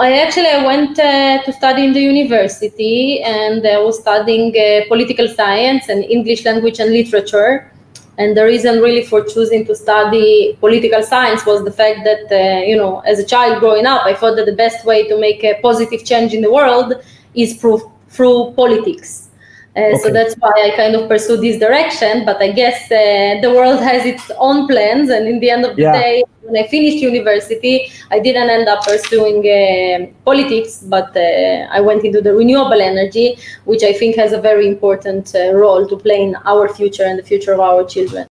I actually went uh, to study in the university and I was studying uh, political science and English language and literature. And the reason really for choosing to study political science was the fact that, uh, you know, as a child growing up, I thought that the best way to make a positive change in the world is through, through politics. Uh, okay. So that's why I kind of pursue this direction. But I guess uh, the world has its own plans. And in the end of the yeah. day, when I finished university, I didn't end up pursuing uh, politics, but uh, I went into the renewable energy, which I think has a very important uh, role to play in our future and the future of our children.